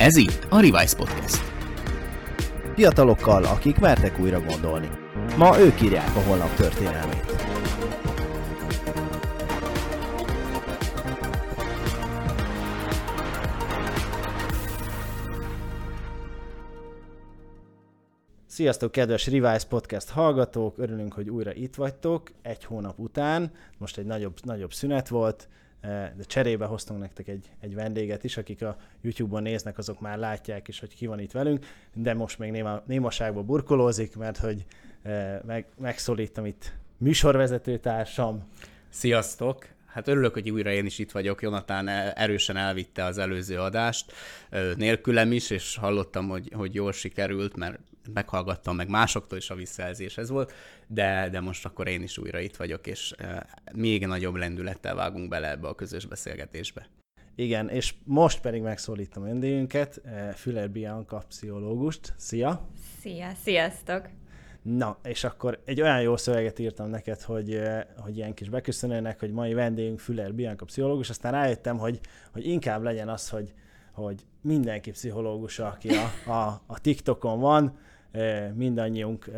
Ez itt a Revise Podcast. Fiatalokkal, akik mertek újra gondolni. Ma ők írják a holnap történelmét. Sziasztok, kedves Revise Podcast hallgatók! Örülünk, hogy újra itt vagytok egy hónap után. Most egy nagyobb, nagyobb szünet volt, de cserébe hoztunk nektek egy, egy vendéget is, akik a YouTube-on néznek, azok már látják is, hogy ki van itt velünk, de most még néma, némaságban burkolózik, mert hogy eh, meg, megszólítom itt műsorvezető társam. Sziasztok! Hát örülök, hogy újra én is itt vagyok. Jonatán erősen elvitte az előző adást, ö, nélkülem is, és hallottam, hogy, hogy jól sikerült, mert meghallgattam meg másoktól is a visszajelzés ez volt, de, de most akkor én is újra itt vagyok, és ö, még nagyobb lendülettel vágunk bele ebbe a közös beszélgetésbe. Igen, és most pedig megszólítom vendégünket, eh, Füller Bianca pszichológust. Szia! Szia, sziasztok! Na, és akkor egy olyan jó szöveget írtam neked, hogy, eh, hogy ilyen kis beköszönőnek, hogy mai vendégünk Füller Bianca pszichológus, aztán rájöttem, hogy, hogy inkább legyen az, hogy, hogy mindenki pszichológus, aki a, a, a TikTokon van, mindannyiunk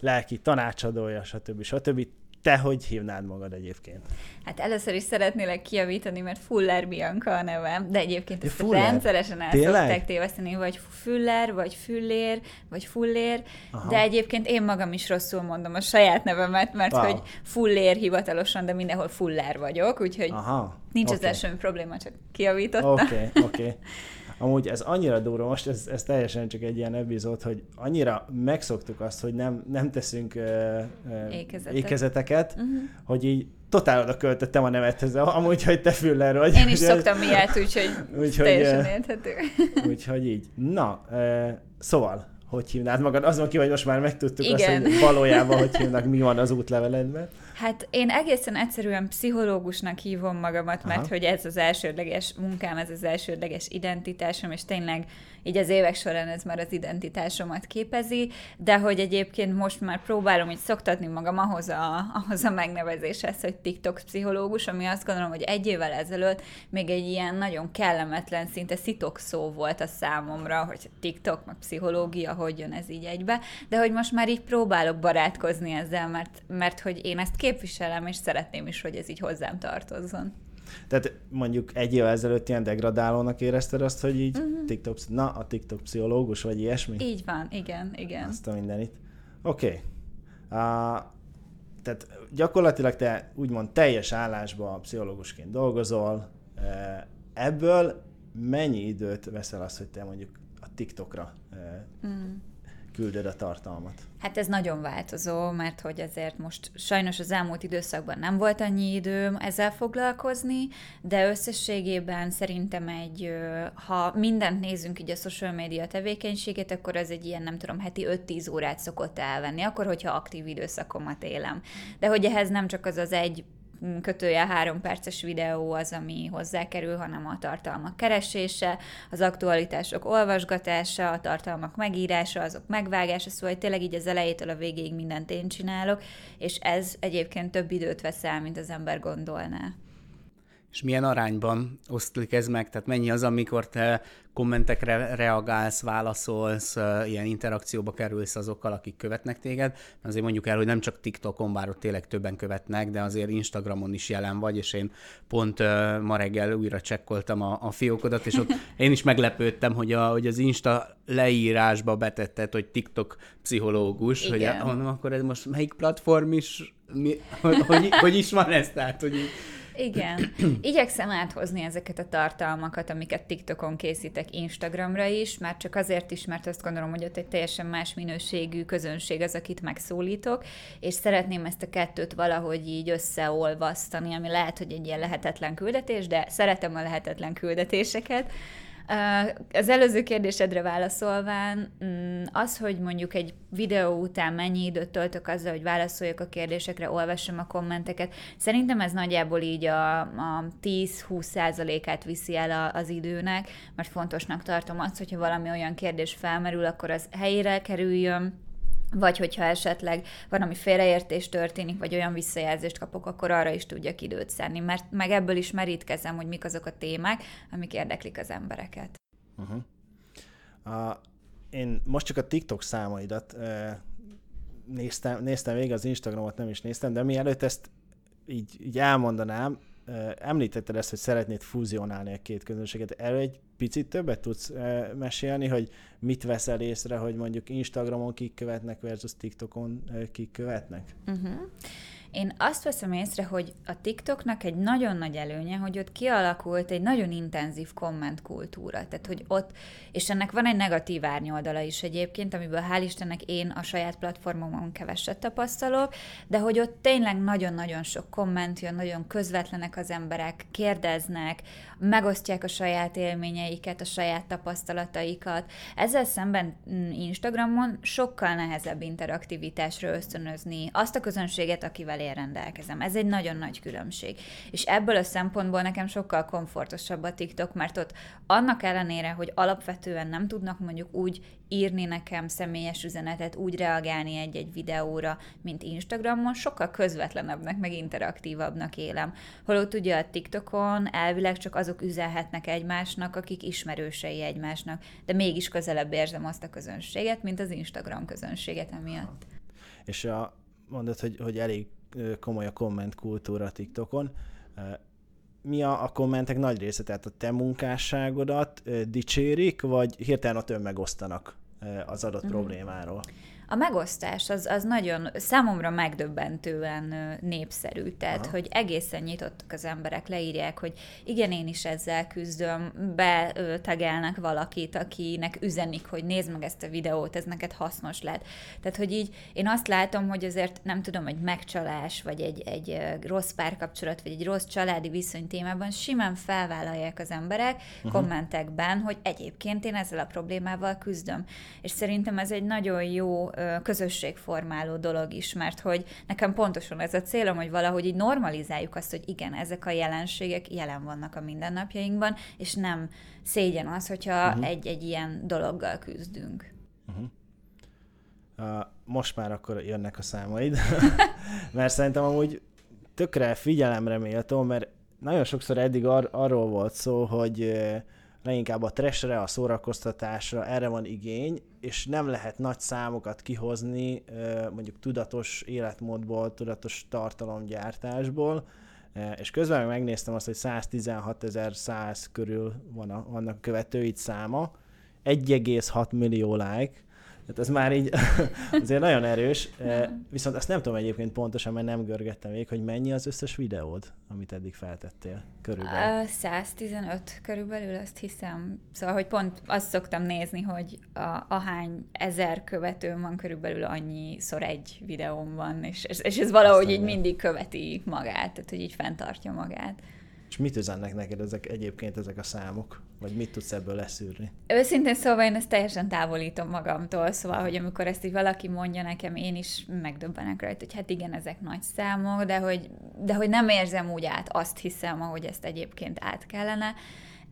lelki tanácsadója, stb. stb. Te hogy hívnád magad egyébként? Hát először is szeretnélek kiavítani, mert Fuller Bianca a nevem, de egyébként ezt Fuller? rendszeresen el Tényleg? szokták téveszteni, vagy Füller, vagy Füllér, vagy Fullér, Aha. de egyébként én magam is rosszul mondom a saját nevemet, mert Wow. hogy Fullér hivatalosan, de mindenhol Fuller vagyok, úgyhogy Aha. nincs oké. az semmi probléma, csak kiavítottam. Oké, okay, oké. Okay. Amúgy ez annyira durva, most ez, ez teljesen csak egy ilyen epizód, hogy annyira megszoktuk azt, hogy nem, nem teszünk uh, Ékezetet. ékezeteket, Mhm. hogy így totál oda költöttem a nevethez, amúgy, hogy te Füller vagy. Én is Ugye- szoktam ilyet, úgyhogy Úgyhogy, teljesen érthető. Úgyhogy így. Na, uh, szóval, hogy hívnád magad? Azon ki, hogy most már megtudtuk Igen. azt, hogy valójában hogy hívnak, mi van az útleveledben. Hát én egészen egyszerűen pszichológusnak hívom magamat, mert Aha. hogy ez az elsődleges munkám, ez az elsődleges identitásom, és tényleg így az évek során ez már az identitásomat képezi, de hogy egyébként most már próbálom így szoktatni magam ahhoz a, ahhoz a megnevezéshez, hogy TikTok pszichológus, ami azt gondolom, hogy egy évvel ezelőtt még egy ilyen nagyon kellemetlen, szinte szitok szó volt a számomra, hogy TikTok, meg pszichológia, hogy jön ez így egybe, de hogy most már így próbálok barátkozni ezzel, mert, mert hogy én ezt képviselem, és szeretném is, hogy ez így hozzám tartozzon. Tehát mondjuk egy évvel ezelőtt ilyen degradálónak érezted azt, hogy így uh-huh. TikTok, na, a TikTok pszichológus, vagy ilyesmi? Így van, igen, igen. Azt a mindenit. Oké. Okay. Uh, tehát gyakorlatilag te úgymond teljes állásban pszichológusként dolgozol. Uh, ebből mennyi időt veszel az, hogy te mondjuk a TikTokra Mm. Küldöd a tartalmat? Hát ez nagyon változó, mert hogy azért most sajnos az elmúlt időszakban nem volt annyi időm ezzel foglalkozni, de összességében szerintem egy, ha mindent nézzünk így a social media tevékenységet, akkor az egy ilyen, nem tudom, heti 5-10 órát szokott elvenni, akkor, hogyha aktív időszakomat élem. De hogy ehhez nem csak az az egy kötője három perces videó az, ami hozzákerül, hanem a tartalmak keresése, az aktualitások olvasgatása, a tartalmak megírása, azok megvágása, szóval hogy tényleg így az elejétől a végéig mindent én csinálok, és ez egyébként több időt vesz el, mint az ember gondolná. És milyen arányban oszlik ez meg? Tehát mennyi az, amikor te kommentekre reagálsz, válaszolsz, ilyen interakcióba kerülsz azokkal, akik követnek téged? Azért mondjuk el, hogy nem csak TikTokon, bár ott tényleg többen követnek, de azért Instagramon is jelen vagy, és én pont ö, ma reggel újra csekkoltam a, a fiókodat, és ott én is meglepődtem, hogy, a, hogy az Insta leírásba betetted, hogy TikTok pszichológus, hogy Igen. mondom, akkor ez most melyik platform is, mi, hogy, hogy, hogy is van ez? Tehát, hogy Igen. Igyekszem áthozni ezeket a tartalmakat, amiket TikTokon készítek Instagramra is, már csak azért is, mert azt gondolom, hogy ott egy teljesen más minőségű közönség az, akit megszólítok, és szeretném ezt a kettőt valahogy így összeolvasztani, ami lehet, hogy egy ilyen lehetetlen küldetés, de szeretem a lehetetlen küldetéseket. Az előző kérdésedre válaszolván, mm, az, hogy mondjuk egy videó után mennyi időt töltök azzal, hogy válaszoljak a kérdésekre, olvassam a kommenteket, szerintem ez nagyjából így a, a 10-20 százalékát viszi el a, az időnek, mert fontosnak tartom azt, hogyha valami olyan kérdés felmerül, akkor az helyére kerüljön, vagy hogyha esetleg valami félreértés történik, vagy olyan visszajelzést kapok, akkor arra is tudjak időt szánni, mert meg ebből is merítkezem, hogy mik azok a témák, amik érdeklik az embereket. Uh-huh. A, én most csak a TikTok számaidat néztem, néztem végig, az Instagramot nem is néztem, de mielőtt ezt így, így elmondanám, említetted ezt, hogy szeretnéd fúzionálni a két közönséget. Erről egy picit többet tudsz mesélni, hogy mit veszel észre, hogy mondjuk Instagramon kik követnek versus TikTokon kik követnek? Uh-huh. Én azt veszem észre, hogy a TikToknak egy nagyon nagy előnye, hogy ott kialakult egy nagyon intenzív kommentkultúra. Tehát, hogy ott, és ennek van egy negatív árnyoldala is egyébként, amiből hál' Istennek én a saját platformomon keveset tapasztalok, de hogy ott tényleg nagyon-nagyon sok komment jön, nagyon közvetlenek az emberek, kérdeznek, megosztják a saját élményeiket, a saját tapasztalataikat. Ezzel szemben mm, Instagramon sokkal nehezebb interaktivitásra ösztönözni azt a közönséget, akivel én rendelkezem. Ez egy nagyon nagy különbség. És ebből a szempontból nekem sokkal komfortosabb a TikTok, mert ott annak ellenére, hogy alapvetően nem tudnak mondjuk úgy írni nekem személyes üzenetet, úgy reagálni egy-egy videóra, mint Instagramon, sokkal közvetlenebbnek, meg interaktívabbnak élem. Holott ugye a TikTokon elvileg csak azok üzenhetnek egymásnak, akik ismerősei egymásnak, de mégis közelebb érzem azt a közönséget, mint az Instagram közönséget emiatt. És a, mondod, hogy, hogy elég komoly a komment kultúra TikTokon. Mi a, a kommentek nagy része? Tehát a te munkásságodat dicsérik, vagy hirtelen a megosztanak az adott mm. problémáról? A megosztás az, az nagyon számomra megdöbbentően népszerű, tehát Aha. hogy egészen nyitottak az emberek, leírják, hogy igen, én is ezzel küzdöm, betegelnek valakit, akinek üzenik, hogy nézd meg ezt a videót, ez neked hasznos lehet. Tehát, hogy így én azt látom, hogy azért nem tudom, hogy megcsalás, vagy egy, egy rossz párkapcsolat, vagy egy rossz családi viszony témában simán felvállalják az emberek uh-huh. kommentekben, hogy egyébként én ezzel a problémával küzdöm. És szerintem ez egy nagyon jó közösségformáló dolog is, mert hogy nekem pontosan ez a célom, hogy valahogy így normalizáljuk azt, hogy igen, ezek a jelenségek jelen vannak a mindennapjainkban, és nem szégyen az, hogyha uh-huh. egy-egy ilyen dologgal küzdünk. Uh-huh. Uh, most már akkor jönnek a számaid, mert szerintem amúgy tökre figyelemre méltó, mert nagyon sokszor eddig ar- arról volt szó, hogy leginkább a trashre, a szórakoztatásra, erre van igény, és nem lehet nagy számokat kihozni mondjuk tudatos életmódból, tudatos tartalomgyártásból, és közben meg megnéztem azt, hogy 116.100 körül van a, vannak követőid száma, 1,6 millió like, tehát ez már így azért nagyon erős, viszont azt nem tudom egyébként pontosan, mert nem görgettem még, hogy mennyi az összes videód, amit eddig feltettél körülbelül. 115 körülbelül, azt hiszem. Szóval, hogy pont azt szoktam nézni, hogy a, ahány ezer követőm van, körülbelül annyiszor egy videóm van, és, és ez valahogy Aztán így mindig követi magát, tehát hogy így fenntartja magát. És mit üzennek neked ezek egyébként ezek a számok? Vagy mit tudsz ebből leszűrni? Őszintén szóval én ezt teljesen távolítom magamtól, szóval, hogy amikor ezt így valaki mondja nekem, én is megdöbbenek rajta, hogy hát igen, ezek nagy számok, de hogy, de hogy nem érzem úgy át, azt hiszem, ahogy ezt egyébként át kellene.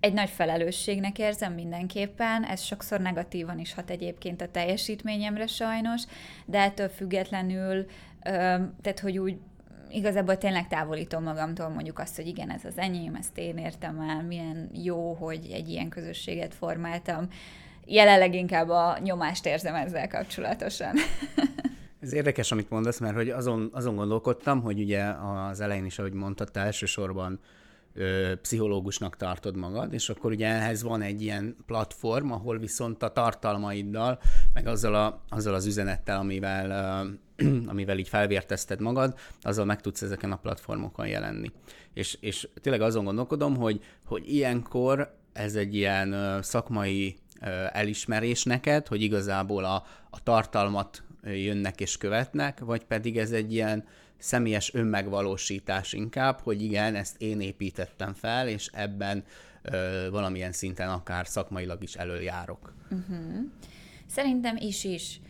Egy nagy felelősségnek érzem mindenképpen, ez sokszor negatívan is hat egyébként a teljesítményemre sajnos, de ettől függetlenül, tehát hogy úgy igazából tényleg távolítom magamtól mondjuk azt, hogy igen, ez az enyém, ezt én értem el, milyen jó, hogy egy ilyen közösséget formáltam. Jelenleg inkább a nyomást érzem ezzel kapcsolatosan. Ez érdekes, amit mondasz, mert hogy azon, azon gondolkodtam, hogy ugye az elején is, ahogy mondtad, te elsősorban ö, pszichológusnak tartod magad, és akkor ugye ehhez van egy ilyen platform, ahol viszont a tartalmaiddal, meg azzal, a, azzal az üzenettel, amivel, ö, amivel így felvértezted magad, azzal meg tudsz ezeken a platformokon jelenni. És, és tényleg azon gondolkodom, hogy, hogy ilyenkor ez egy ilyen szakmai elismerés neked, hogy igazából a, a tartalmat jönnek és követnek, vagy pedig ez egy ilyen személyes önmegvalósítás inkább, hogy igen, ezt én építettem fel, és ebben ö, valamilyen szinten akár szakmailag is előjárok. Uh-huh. Szerintem is is.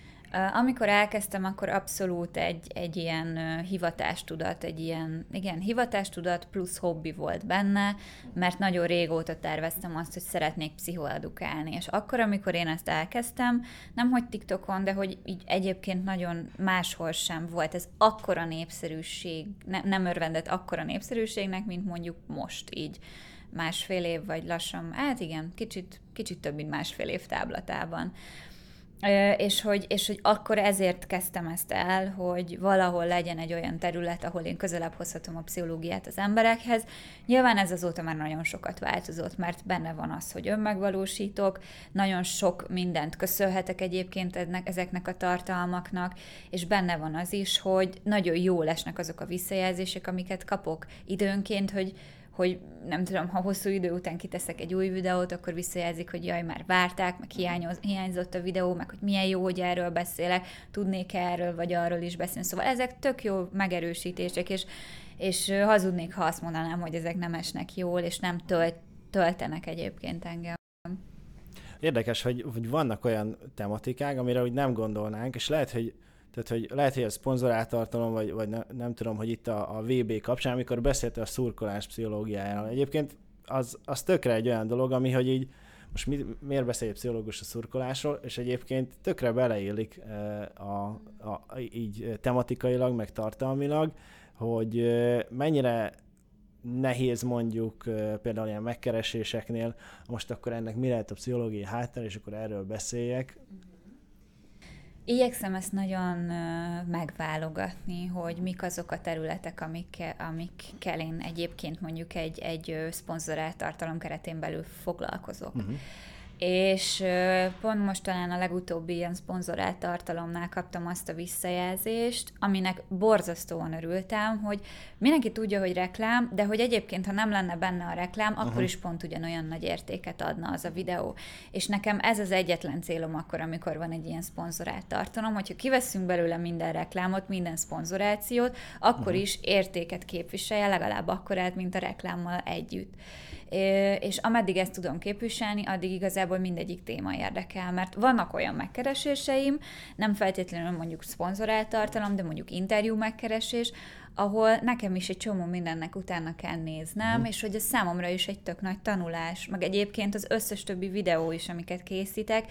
Amikor elkezdtem, akkor abszolút egy, egy ilyen hivatástudat, egy ilyen, igen, hivatástudat plusz hobbi volt benne, mert nagyon régóta terveztem azt, hogy szeretnék pszichoedukálni. És akkor, amikor én ezt elkezdtem, nem hogy TikTokon, de hogy így egyébként nagyon máshol sem volt ez akkora népszerűség, ne, nem örvendett akkora népszerűségnek, mint mondjuk most így másfél év, vagy lassan, hát igen, kicsit kicsit több mint másfél év táblatában. És hogy, és hogy akkor ezért kezdtem ezt el, hogy valahol legyen egy olyan terület, ahol én közelebb hozhatom a pszichológiát az emberekhez. Nyilván ez azóta már nagyon sokat változott, mert benne van az, hogy önmegvalósítok, nagyon sok mindent köszönhetek egyébként ennek, ezeknek a tartalmaknak, és benne van az is, hogy nagyon jó lesnek azok a visszajelzések, amiket kapok időnként, hogy hogy nem tudom, ha hosszú idő után kiteszek egy új videót, akkor visszajelzik, hogy jaj, már várták, meg hiányoz, hiányzott a videó, meg hogy milyen jó, hogy erről beszélek, tudnék erről vagy arról is beszélni. Szóval ezek tök jó megerősítések, és, és hazudnék, ha azt mondanám, hogy ezek nem esnek jól, és nem tölt, töltenek egyébként engem. Érdekes, hogy, hogy vannak olyan tematikák, amire úgy nem gondolnánk, és lehet, hogy tehát, hogy lehet, hogy a szponzorált tartalom, vagy, vagy ne, nem tudom, hogy itt a, a VB kapcsán, amikor beszélt a szurkolás pszichológiájáról. Egyébként az, az tökre egy olyan dolog, ami, hogy így most mi, miért beszél egy pszichológus a szurkolásról, és egyébként tökre beleillik a, a, a, így tematikailag, meg tartalmilag, hogy mennyire nehéz mondjuk például ilyen megkereséseknél, most akkor ennek mi lehet a pszichológiai háttér, és akkor erről beszéljek. Igyekszem ezt nagyon megválogatni, hogy mik azok a területek, amikkel, amikkel én egyébként mondjuk egy, egy szponzorált tartalom keretén belül foglalkozok. Uh-huh és pont most talán a legutóbbi ilyen szponzorált tartalomnál kaptam azt a visszajelzést, aminek borzasztóan örültem, hogy mindenki tudja, hogy reklám, de hogy egyébként, ha nem lenne benne a reklám, uh-huh. akkor is pont ugyanolyan nagy értéket adna az a videó. És nekem ez az egyetlen célom akkor, amikor van egy ilyen szponzorált tartalom, hogyha kiveszünk belőle minden reklámot, minden szponzorációt, akkor uh-huh. is értéket képviselje, legalább akkorát, mint a reklámmal együtt és ameddig ezt tudom képviselni, addig igazából mindegyik téma érdekel, mert vannak olyan megkereséseim, nem feltétlenül mondjuk szponzorált tartalom, de mondjuk interjú megkeresés, ahol nekem is egy csomó mindennek utána kell néznem, mm. és hogy ez számomra is egy tök nagy tanulás, meg egyébként az összes többi videó is, amiket készítek,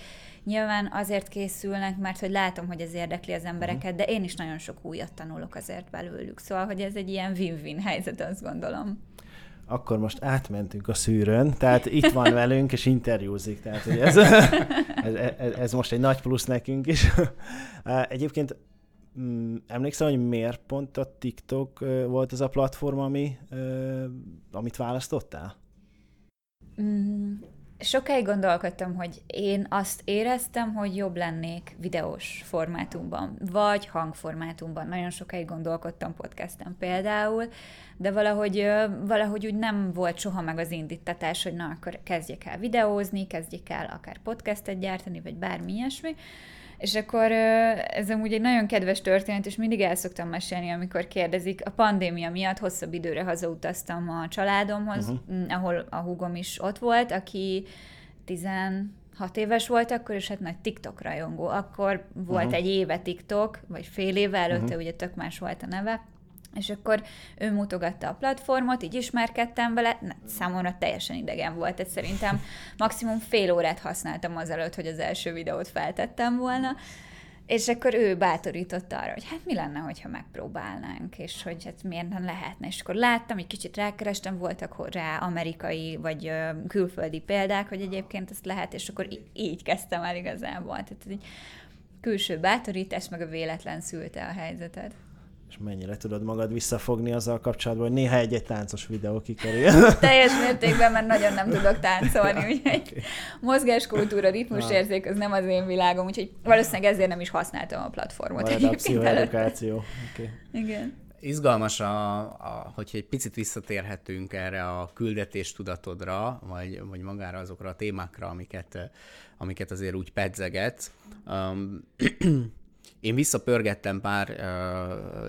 nyilván azért készülnek, mert hogy látom, hogy ez érdekli az embereket, mm. de én is nagyon sok újat tanulok azért belőlük, szóval, hogy ez egy ilyen win-win helyzet, azt gondolom akkor most átmentünk a szűrőn, tehát itt van velünk, és interjúzik, tehát hogy ez, ez, ez, ez most egy nagy plusz nekünk is. Egyébként mm, emlékszem, hogy miért pont a TikTok volt az a platform, ami, amit választottál? Sokáig gondolkodtam, hogy én azt éreztem, hogy jobb lennék videós formátumban, vagy hangformátumban. Nagyon sokáig gondolkodtam podcasten például, de valahogy, valahogy úgy nem volt soha meg az indítatás, hogy na, akkor kezdjek el videózni, kezdjek el akár podcastet gyártani, vagy bármi ilyesmi. És akkor ez amúgy egy nagyon kedves történet, és mindig el szoktam mesélni, amikor kérdezik. A pandémia miatt hosszabb időre hazautaztam a családomhoz, uh-huh. ahol a húgom is ott volt, aki 16 éves volt akkor, és hát nagy TikTok rajongó. Akkor volt uh-huh. egy éve TikTok, vagy fél éve előtte, uh-huh. ugye tök más volt a neve, és akkor ő mutogatta a platformot, így ismerkedtem vele, Na, számomra teljesen idegen volt, tehát szerintem maximum fél órát használtam azelőtt, hogy az első videót feltettem volna, és akkor ő bátorította arra, hogy hát mi lenne, hogyha megpróbálnánk, és hogy hát miért nem lehetne. És akkor láttam, egy kicsit rákerestem, voltak rá amerikai vagy külföldi példák, hogy egyébként ezt lehet, és akkor így kezdtem el igazából. Tehát egy külső bátorítás, meg a véletlen szülte a helyzetet és mennyire tudod magad visszafogni azzal kapcsolatban, hogy néha egy-egy táncos videó kikerül. Teljes mértékben, mert nagyon nem tudok táncolni, úgyhogy okay. mozgáskultúra, ritmusérzék, az nem az én világom, úgyhogy valószínűleg ezért nem is használtam a platformot. Majd a pszichoedukáció. Okay. Igen. Izgalmas, a, a, hogyha egy picit visszatérhetünk erre a küldetés tudatodra, vagy, vagy magára azokra a témákra, amiket, amiket azért úgy pedzeget. Um, én visszapörgettem pár,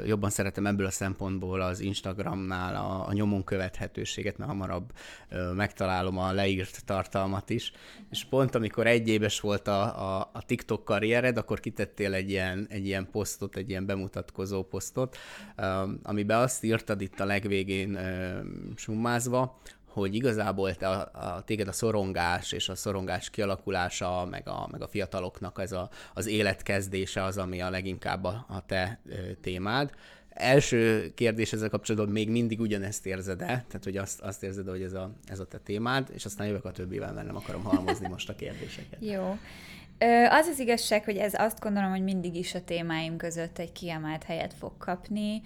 jobban szeretem ebből a szempontból az Instagramnál a, a nyomon követhetőséget, mert hamarabb megtalálom a leírt tartalmat is. És pont amikor egy volt a, a, a TikTok karriered, akkor kitettél egy ilyen, egy ilyen posztot, egy ilyen bemutatkozó posztot, uh, amiben azt írtad itt a legvégén summázva, hogy igazából te a, a, téged a szorongás és a szorongás kialakulása, meg a, meg a fiataloknak ez a, az életkezdése az, ami a leginkább a, a te témád. első kérdés ezzel kapcsolatban még mindig ugyanezt érzed -e? Tehát, hogy azt, azt érzed, hogy ez a, ez a te témád, és aztán jövök a többivel, mert nem akarom halmozni most a kérdéseket. Jó. Az az igazság, hogy ez azt gondolom, hogy mindig is a témáim között egy kiemelt helyet fog kapni.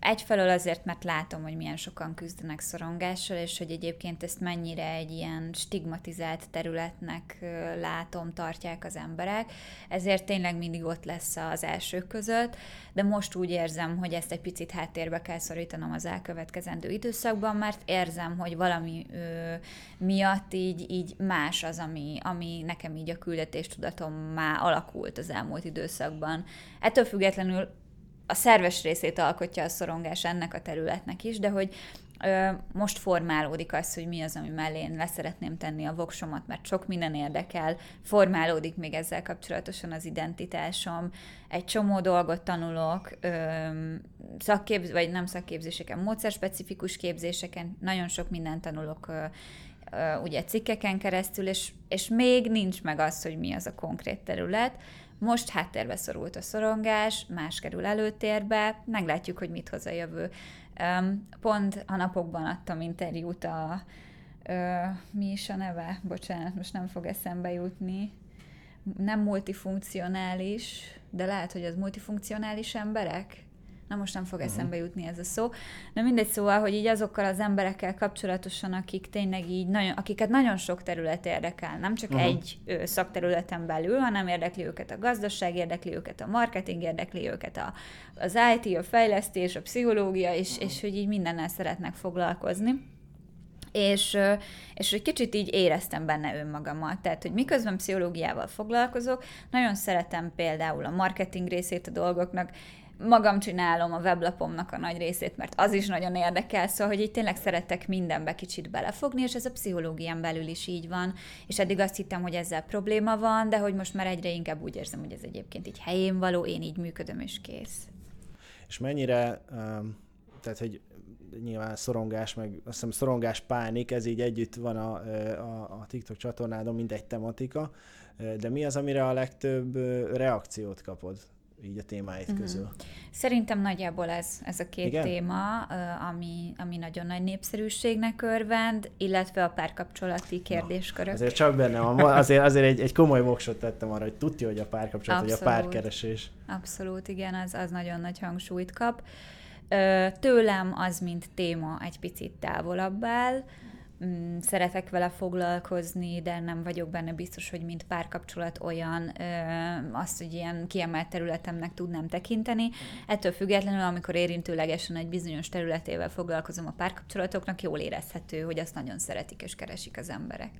Egyfelől azért, mert látom, hogy milyen sokan küzdenek szorongással, és hogy egyébként ezt mennyire egy ilyen stigmatizált területnek látom, tartják az emberek, ezért tényleg mindig ott lesz az elsők között, de most úgy érzem, hogy ezt egy picit háttérbe kell szorítanom az elkövetkezendő időszakban, mert érzem, hogy valami ö, miatt így, így más az, ami, ami nekem így a küldetéstudatom már alakult az elmúlt időszakban. Ettől függetlenül a szerves részét alkotja a szorongás ennek a területnek is, de hogy ö, most formálódik az, hogy mi az, ami mellé én leszeretném tenni a voksomat, mert sok minden érdekel, formálódik még ezzel kapcsolatosan az identitásom, egy csomó dolgot tanulok, ö, szakképz, vagy nem szakképzéseken, módszerspecifikus képzéseken, nagyon sok mindent tanulok ö, ugye cikkeken keresztül, és, és még nincs meg az, hogy mi az a konkrét terület, most háttérbe szorult a szorongás, más kerül előtérbe, meglátjuk, hogy mit hoz a jövő. Pont a napokban adtam interjút a, mi is a neve? Bocsánat, most nem fog eszembe jutni. Nem multifunkcionális, de lehet, hogy az multifunkcionális emberek? Na most nem fog uh-huh. eszembe jutni ez a szó. Na mindegy szóval, hogy így azokkal az emberekkel kapcsolatosan, akik tényleg így, nagyon, akiket nagyon sok terület érdekel, nem csak uh-huh. egy ö, szakterületen belül, hanem érdekli őket a gazdaság, érdekli őket a marketing, érdekli őket a, az IT, a fejlesztés, a pszichológia, és, uh-huh. és hogy így mindennel szeretnek foglalkozni és, és egy kicsit így éreztem benne önmagamat. Tehát, hogy miközben pszichológiával foglalkozok, nagyon szeretem például a marketing részét a dolgoknak, magam csinálom a weblapomnak a nagy részét, mert az is nagyon érdekel, szóval, hogy így tényleg szeretek mindenbe kicsit belefogni, és ez a pszichológián belül is így van, és eddig azt hittem, hogy ezzel probléma van, de hogy most már egyre inkább úgy érzem, hogy ez egyébként így helyén való, én így működöm, és kész. És mennyire, tehát, hogy nyilván szorongás, meg azt hiszem szorongás pánik, ez így együtt van a, a, a TikTok csatornádon, mint egy tematika, de mi az, amire a legtöbb reakciót kapod? Így a témáid uh-huh. közül? Szerintem nagyjából ez, ez a két Igen? téma, ami, ami nagyon nagy népszerűségnek örvend, illetve a párkapcsolati kérdéskörök. Na, azért csak benne van, azért, azért egy, egy komoly voksot tettem arra, hogy tudja, hogy a párkapcsolat, Abszolút. hogy a párkeresés. Abszolút, igen, az, az nagyon nagy hangsúlyt kap. Tőlem az, mint téma egy picit távolabb áll, mm, szeretek vele foglalkozni, de nem vagyok benne biztos, hogy mint párkapcsolat olyan, ö, azt, hogy ilyen kiemelt területemnek tudnám tekinteni. Ettől függetlenül, amikor érintőlegesen egy bizonyos területével foglalkozom a párkapcsolatoknak, jól érezhető, hogy azt nagyon szeretik és keresik az emberek.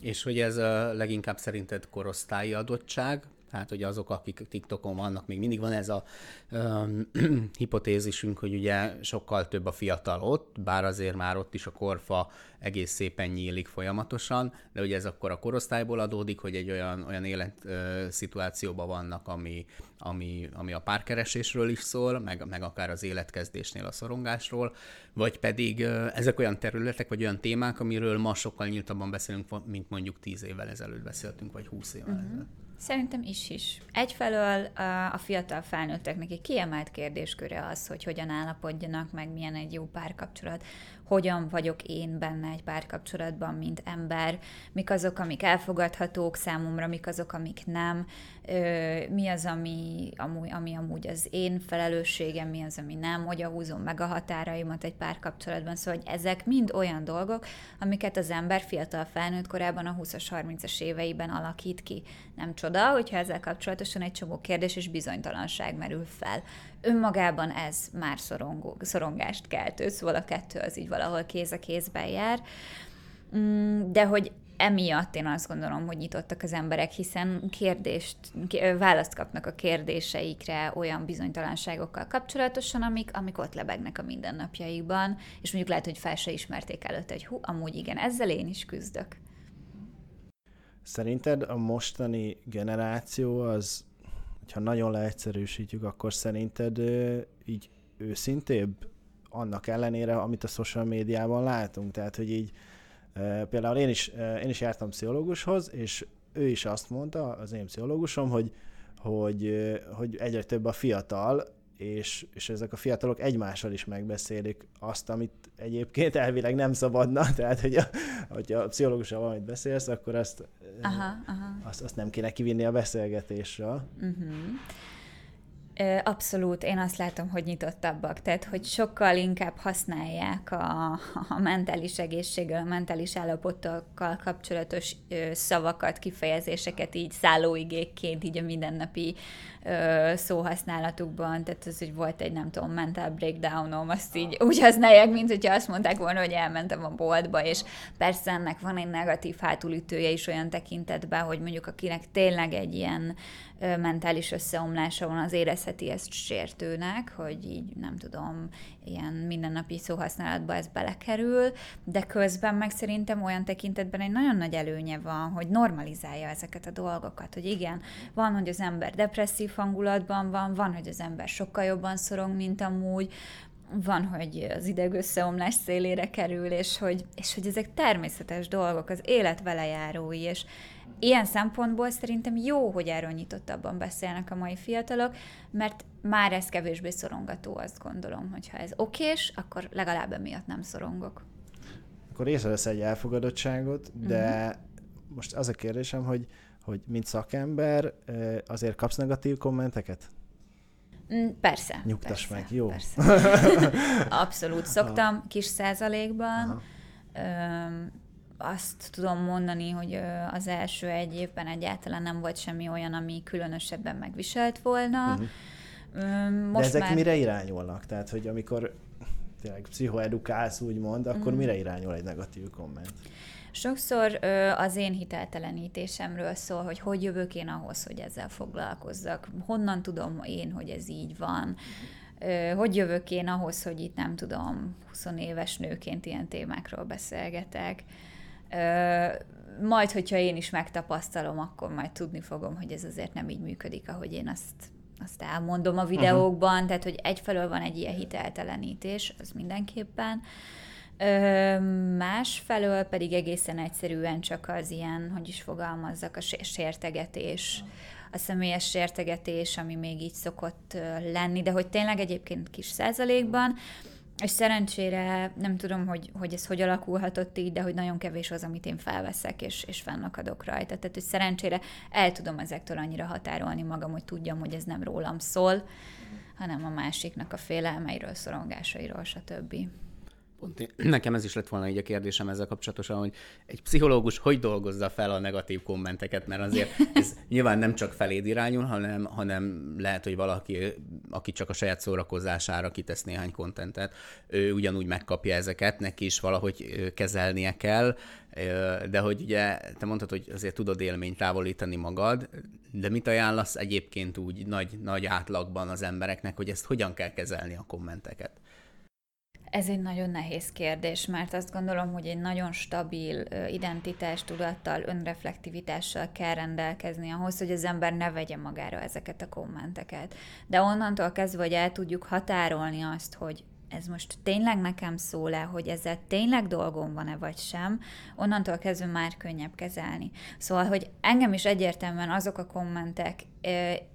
És hogy ez a leginkább szerinted korosztályi adottság, tehát, hogy azok, akik TikTokon vannak, még mindig van ez a um, hipotézisünk, hogy ugye sokkal több a fiatal ott, bár azért már ott is a korfa egész szépen nyílik folyamatosan, de ugye ez akkor a korosztályból adódik, hogy egy olyan, olyan élet uh, vannak, ami, ami, ami a párkeresésről is szól, meg, meg akár az életkezdésnél a szorongásról, vagy pedig uh, ezek olyan területek, vagy olyan témák, amiről ma sokkal nyíltabban beszélünk, mint mondjuk tíz évvel ezelőtt beszéltünk, vagy húsz évvel uh-huh. ezelőtt. Szerintem is is. Egyfelől a fiatal felnőtteknek egy kiemelt kérdésköre az, hogy hogyan állapodjanak meg, milyen egy jó párkapcsolat, hogyan vagyok én benne egy párkapcsolatban, mint ember, mik azok, amik elfogadhatók számomra, mik azok, amik nem, mi az, ami, ami, ami amúgy az én felelősségem, mi az, ami nem, hogy húzom meg a határaimat egy párkapcsolatban, szóval hogy ezek mind olyan dolgok, amiket az ember fiatal felnőtt korában a 20-as, 30-as éveiben alakít ki. Nem csoda, hogyha ezzel kapcsolatosan egy csomó kérdés és bizonytalanság merül fel önmagában ez már szorongó, szorongást keltő, szóval a kettő az így valahol kéz a kézben jár. Mm, de hogy emiatt én azt gondolom, hogy nyitottak az emberek, hiszen kérdést, választ kapnak a kérdéseikre olyan bizonytalanságokkal kapcsolatosan, amik, amik ott lebegnek a mindennapjaikban, és mondjuk lehet, hogy fel se ismerték előtte, hogy hú, amúgy igen, ezzel én is küzdök. Szerinted a mostani generáció az hogyha nagyon leegyszerűsítjük, akkor szerinted így őszintébb annak ellenére, amit a social médiában látunk? Tehát, hogy így például én is, én is jártam pszichológushoz, és ő is azt mondta, az én pszichológusom, hogy, hogy, hogy egyre több a fiatal, és, és ezek a fiatalok egymással is megbeszélik azt, amit egyébként elvileg nem szabadna, tehát hogy a, hogy a pszichológussal valamit beszélsz, akkor azt, aha, aha. azt, azt nem kéne kivinni a beszélgetésről. Uh-huh. Abszolút, én azt látom, hogy nyitottabbak, tehát hogy sokkal inkább használják a, a mentális egészséggel, a mentális állapotokkal kapcsolatos szavakat, kifejezéseket így szállóigékként, így a mindennapi ö, szóhasználatukban, tehát az, hogy volt egy, nem tudom, mental breakdownom, azt így úgy használják, mint hogyha azt mondták volna, hogy elmentem a boltba, és persze ennek van egy negatív hátulütője is olyan tekintetben, hogy mondjuk akinek tényleg egy ilyen ö, mentális összeomlása van, az érezheti ezt sértőnek, hogy így nem tudom, ilyen mindennapi szóhasználatba ez belekerül, de közben meg szerintem olyan tekintetben egy nagyon nagy előnye van, hogy normalizálja ezeket a dolgokat, hogy igen, van, hogy az ember depresszív hangulatban van, van, hogy az ember sokkal jobban szorong, mint amúgy, van, hogy az ideg összeomlás szélére kerül, és hogy, és hogy ezek természetes dolgok, az élet velejárói, és ilyen szempontból szerintem jó, hogy erről nyitottabban beszélnek a mai fiatalok, mert már ez kevésbé szorongató, azt gondolom, hogy ha ez okés, akkor legalább emiatt nem szorongok. Akkor észrevesz egy elfogadottságot, de uh-huh. most az a kérdésem, hogy, hogy mint szakember azért kapsz negatív kommenteket? Mm, persze. Nyugtass persze, meg, jó. Persze. Abszolút. Szoktam kis százalékban. Aha azt tudom mondani, hogy az első egy évben egyáltalán nem volt semmi olyan, ami különösebben megviselt volna. Uh-huh. Most De ezek már... mire irányulnak? Tehát, hogy amikor tényleg pszichoedukálsz, úgymond, akkor uh-huh. mire irányul egy negatív komment? Sokszor az én hiteltelenítésemről szól, hogy hogy jövök én ahhoz, hogy ezzel foglalkozzak. Honnan tudom én, hogy ez így van. Hogy jövök én ahhoz, hogy itt nem tudom, 20 éves nőként ilyen témákról beszélgetek majd, hogyha én is megtapasztalom, akkor majd tudni fogom, hogy ez azért nem így működik, ahogy én azt, azt elmondom a videókban, uh-huh. tehát, hogy egyfelől van egy ilyen hiteltelenítés, az mindenképpen, másfelől pedig egészen egyszerűen csak az ilyen, hogy is fogalmazzak, a sértegetés, a személyes sértegetés, ami még így szokott lenni, de hogy tényleg egyébként kis százalékban, és szerencsére nem tudom, hogy, hogy ez hogy alakulhatott így, de hogy nagyon kevés az, amit én felveszek, és, és fennakadok rajta. Tehát, hogy szerencsére el tudom ezektől annyira határolni magam, hogy tudjam, hogy ez nem rólam szól, hanem a másiknak a félelmeiről, szorongásairól, stb. Pont nekem ez is lett volna így a kérdésem ezzel kapcsolatosan, hogy egy pszichológus hogy dolgozza fel a negatív kommenteket, mert azért ez nyilván nem csak feléd irányul, hanem, hanem lehet, hogy valaki, aki csak a saját szórakozására kitesz néhány kontentet, ő ugyanúgy megkapja ezeket, neki is valahogy kezelnie kell, de hogy ugye te mondtad, hogy azért tudod élményt távolítani magad, de mit ajánlasz egyébként úgy nagy, nagy átlagban az embereknek, hogy ezt hogyan kell kezelni a kommenteket? Ez egy nagyon nehéz kérdés, mert azt gondolom, hogy egy nagyon stabil identitástudattal, önreflektivitással kell rendelkezni ahhoz, hogy az ember ne vegye magára ezeket a kommenteket. De onnantól kezdve, hogy el tudjuk határolni azt, hogy ez most tényleg nekem szól-e, hogy ezzel tényleg dolgom van-e vagy sem, onnantól kezdve már könnyebb kezelni. Szóval, hogy engem is egyértelműen azok a kommentek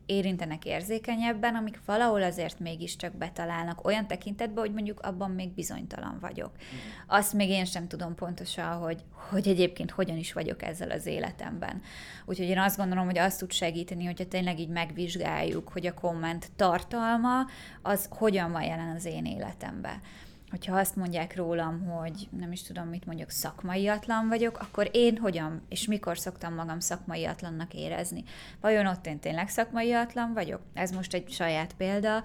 érintenek érzékenyebben, amik valahol azért mégiscsak betalálnak olyan tekintetben, hogy mondjuk abban még bizonytalan vagyok. Azt még én sem tudom pontosan, hogy, hogy egyébként hogyan is vagyok ezzel az életemben. Úgyhogy én azt gondolom, hogy azt tud segíteni, hogyha tényleg így megvizsgáljuk, hogy a komment tartalma az hogyan van jelen az én életemben hogyha azt mondják rólam, hogy nem is tudom, mit mondjuk, szakmaiatlan vagyok, akkor én hogyan és mikor szoktam magam szakmaiatlannak érezni? Vajon ott én tényleg szakmaiatlan vagyok? Ez most egy saját példa,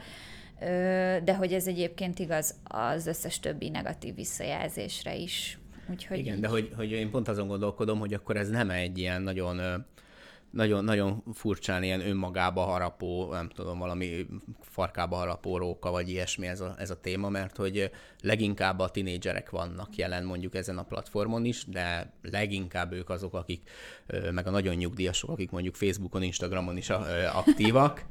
de hogy ez egyébként igaz az összes többi negatív visszajelzésre is. Úgyhogy Igen, így... de hogy, hogy én pont azon gondolkodom, hogy akkor ez nem egy ilyen nagyon nagyon, nagyon furcsán ilyen önmagába harapó, nem tudom, valami farkába harapó róka, vagy ilyesmi ez a, ez a téma, mert hogy leginkább a tinédzserek vannak jelen mondjuk ezen a platformon is, de leginkább ők azok, akik, meg a nagyon nyugdíjasok, akik mondjuk Facebookon, Instagramon is aktívak,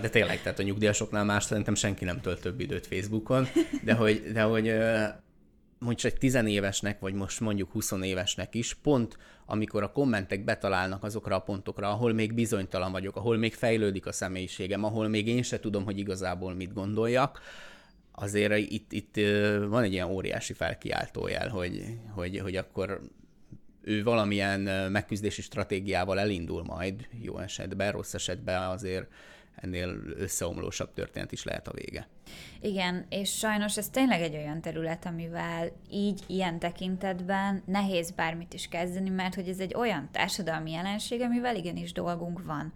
de tényleg, tehát a nyugdíjasoknál más szerintem senki nem tölt több időt Facebookon, de hogy, de hogy mondjuk egy tizenévesnek, vagy most mondjuk 20 évesnek is, pont amikor a kommentek betalálnak azokra a pontokra, ahol még bizonytalan vagyok, ahol még fejlődik a személyiségem, ahol még én se tudom, hogy igazából mit gondoljak, azért itt, itt van egy ilyen óriási felkiáltójel, hogy, hogy, hogy akkor ő valamilyen megküzdési stratégiával elindul majd, jó esetben, rossz esetben azért ennél összeomlósabb történet is lehet a vége. Igen, és sajnos ez tényleg egy olyan terület, amivel így, ilyen tekintetben nehéz bármit is kezdeni, mert hogy ez egy olyan társadalmi jelenség, amivel igenis dolgunk van.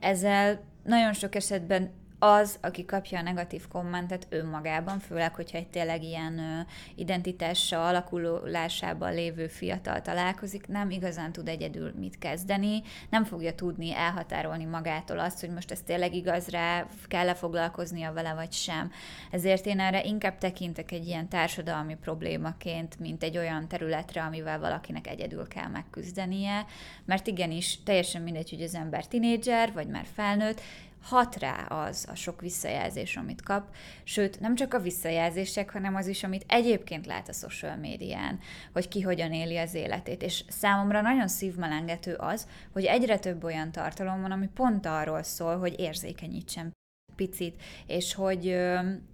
Ezzel nagyon sok esetben az, aki kapja a negatív kommentet önmagában, főleg, hogyha egy tényleg ilyen ö, identitással, alakulásában lévő fiatal találkozik, nem igazán tud egyedül mit kezdeni, nem fogja tudni elhatárolni magától azt, hogy most ez tényleg igaz rá, kell-e foglalkoznia vele, vagy sem. Ezért én erre inkább tekintek egy ilyen társadalmi problémaként, mint egy olyan területre, amivel valakinek egyedül kell megküzdenie, mert igenis teljesen mindegy, hogy az ember tinédzser, vagy már felnőtt, hat rá az a sok visszajelzés, amit kap, sőt, nem csak a visszajelzések, hanem az is, amit egyébként lát a social médián, hogy ki hogyan éli az életét. És számomra nagyon szívmelengető az, hogy egyre több olyan tartalom van, ami pont arról szól, hogy érzékenyítsen picit, és hogy,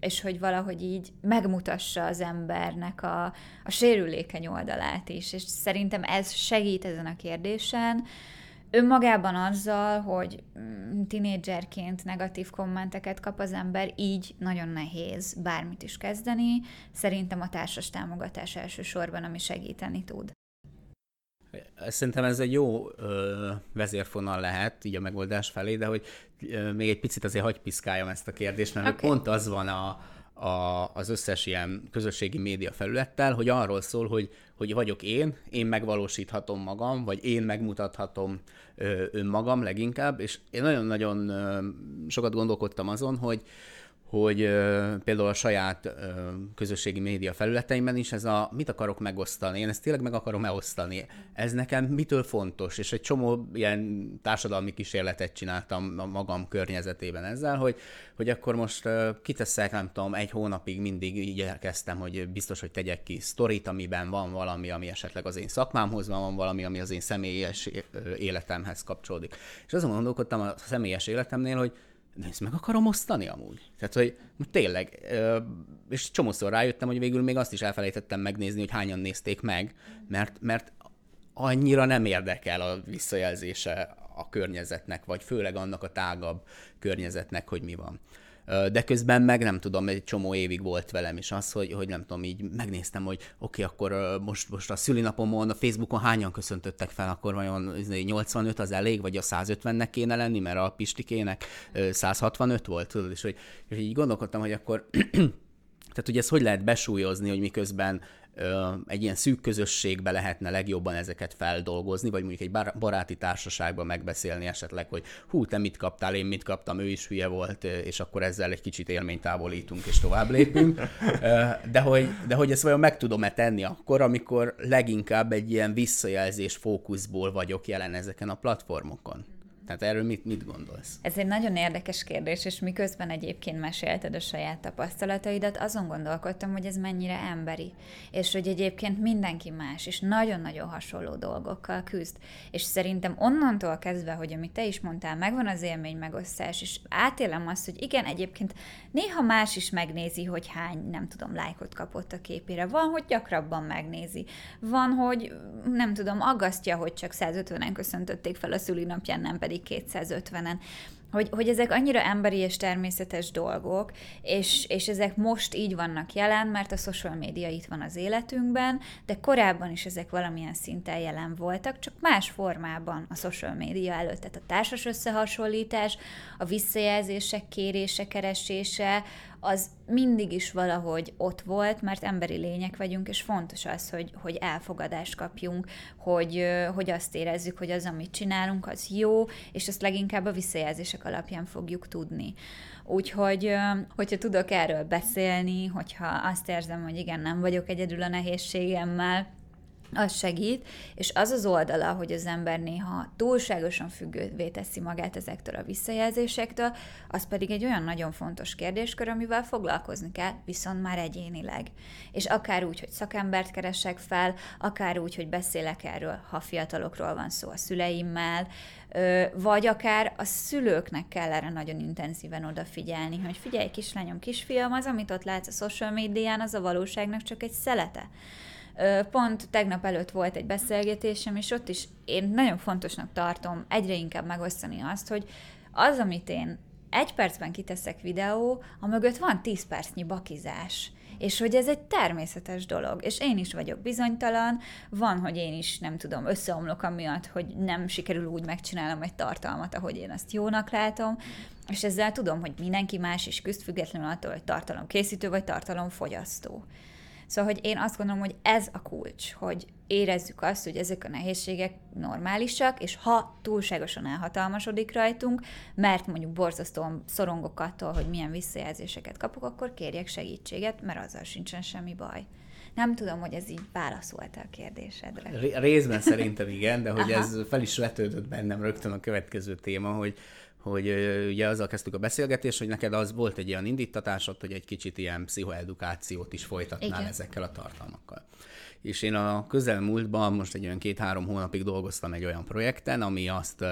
és hogy valahogy így megmutassa az embernek a, a sérülékeny oldalát is. És szerintem ez segít ezen a kérdésen, önmagában azzal, hogy mm, tinédzserként negatív kommenteket kap az ember, így nagyon nehéz bármit is kezdeni. Szerintem a társas támogatás elsősorban, ami segíteni tud. Szerintem ez egy jó ö, vezérfonal lehet így a megoldás felé, de hogy ö, még egy picit azért hagyj piszkáljam ezt a kérdést, mert okay. pont az van a, a, az összes ilyen közösségi média felülettel, hogy arról szól, hogy, hogy vagyok én, én megvalósíthatom magam, vagy én megmutathatom ö, önmagam leginkább, és én nagyon-nagyon sokat gondolkodtam azon, hogy, hogy például a saját közösségi média felületeimben is ez a mit akarok megosztani, én ezt tényleg meg akarom elosztani, ez nekem mitől fontos, és egy csomó ilyen társadalmi kísérletet csináltam a magam környezetében ezzel, hogy, hogy akkor most kiteszek, nem tudom, egy hónapig mindig így elkezdtem, hogy biztos, hogy tegyek ki sztorit, amiben van valami, ami esetleg az én szakmámhoz van, van valami, ami az én személyes életemhez kapcsolódik. És azon gondolkodtam a személyes életemnél, hogy ezt meg akarom osztani amúgy. Tehát, hogy tényleg, és csomószor rájöttem, hogy végül még azt is elfelejtettem megnézni, hogy hányan nézték meg, mert, mert annyira nem érdekel a visszajelzése a környezetnek, vagy főleg annak a tágabb környezetnek, hogy mi van de közben meg nem tudom, egy csomó évig volt velem is az, hogy, hogy nem tudom, így megnéztem, hogy oké, okay, akkor most, most a szülinapomon, a Facebookon hányan köszöntöttek fel, akkor vajon 85 az elég, vagy a 150-nek kéne lenni, mert a Pistikének 165 volt, tudod, és hogy és így gondolkodtam, hogy akkor tehát, hogy ezt hogy lehet besúlyozni, hogy miközben egy ilyen szűk közösségbe lehetne legjobban ezeket feldolgozni, vagy mondjuk egy baráti társaságban megbeszélni esetleg, hogy hú, te mit kaptál, én mit kaptam, ő is hülye volt, és akkor ezzel egy kicsit élményt távolítunk és tovább lépünk. De hogy, de hogy ezt vajon meg tudom-e tenni akkor, amikor leginkább egy ilyen visszajelzés fókuszból vagyok jelen ezeken a platformokon? Tehát erről mit, mit gondolsz? Ez egy nagyon érdekes kérdés, és miközben egyébként mesélted a saját tapasztalataidat, azon gondolkodtam, hogy ez mennyire emberi, és hogy egyébként mindenki más, és nagyon-nagyon hasonló dolgokkal küzd. És szerintem onnantól kezdve, hogy amit te is mondtál, megvan az élmény megosztás, és átélem azt, hogy igen, egyébként néha más is megnézi, hogy hány, nem tudom, lájkot kapott a képére. Van, hogy gyakrabban megnézi. Van, hogy nem tudom, aggasztja, hogy csak 150-en köszöntötték fel a szülinapján, nem pedig 250-en hogy, hogy ezek annyira emberi és természetes dolgok, és, és ezek most így vannak jelen, mert a social média itt van az életünkben, de korábban is ezek valamilyen szinten jelen voltak, csak más formában a social média előtt. Tehát a társas összehasonlítás, a visszajelzések kérése, keresése, az mindig is valahogy ott volt, mert emberi lények vagyunk, és fontos az, hogy, hogy elfogadást kapjunk, hogy, hogy azt érezzük, hogy az, amit csinálunk, az jó, és ezt leginkább a visszajelzések alapján fogjuk tudni. Úgyhogy, hogyha tudok erről beszélni, hogyha azt érzem, hogy igen, nem vagyok egyedül a nehézségemmel, az segít, és az az oldala, hogy az ember néha túlságosan függővé teszi magát ezektől a visszajelzésektől, az pedig egy olyan nagyon fontos kérdéskör, amivel foglalkozni kell, viszont már egyénileg. És akár úgy, hogy szakembert keresek fel, akár úgy, hogy beszélek erről, ha fiatalokról van szó a szüleimmel, vagy akár a szülőknek kell erre nagyon intenzíven odafigyelni, hogy figyelj, kislányom, kisfiam, az, amit ott látsz a social médián, az a valóságnak csak egy szelete. Pont tegnap előtt volt egy beszélgetésem, és ott is én nagyon fontosnak tartom egyre inkább megosztani azt, hogy az, amit én egy percben kiteszek videó, a mögött van tíz percnyi bakizás. És hogy ez egy természetes dolog, és én is vagyok bizonytalan, van, hogy én is nem tudom, összeomlok amiatt, hogy nem sikerül úgy megcsinálnom egy tartalmat, ahogy én azt jónak látom, és ezzel tudom, hogy mindenki más is küzd, függetlenül attól, hogy tartalom készítő vagy tartalom fogyasztó. Szóval, hogy én azt gondolom, hogy ez a kulcs, hogy érezzük azt, hogy ezek a nehézségek normálisak, és ha túlságosan elhatalmasodik rajtunk, mert mondjuk borzasztóan szorongok attól, hogy milyen visszajelzéseket kapok, akkor kérjek segítséget, mert azzal sincsen semmi baj. Nem tudom, hogy ez így válaszolta a kérdésedre. Részben szerintem igen, de hogy ez fel is vetődött bennem rögtön a következő téma, hogy hogy ugye azzal kezdtük a beszélgetést, hogy neked az volt egy olyan indítatásod, hogy egy kicsit ilyen pszichoedukációt is folytatnál Igen. ezekkel a tartalmakkal. És én a közelmúltban most egy olyan két-három hónapig dolgoztam egy olyan projekten, ami azt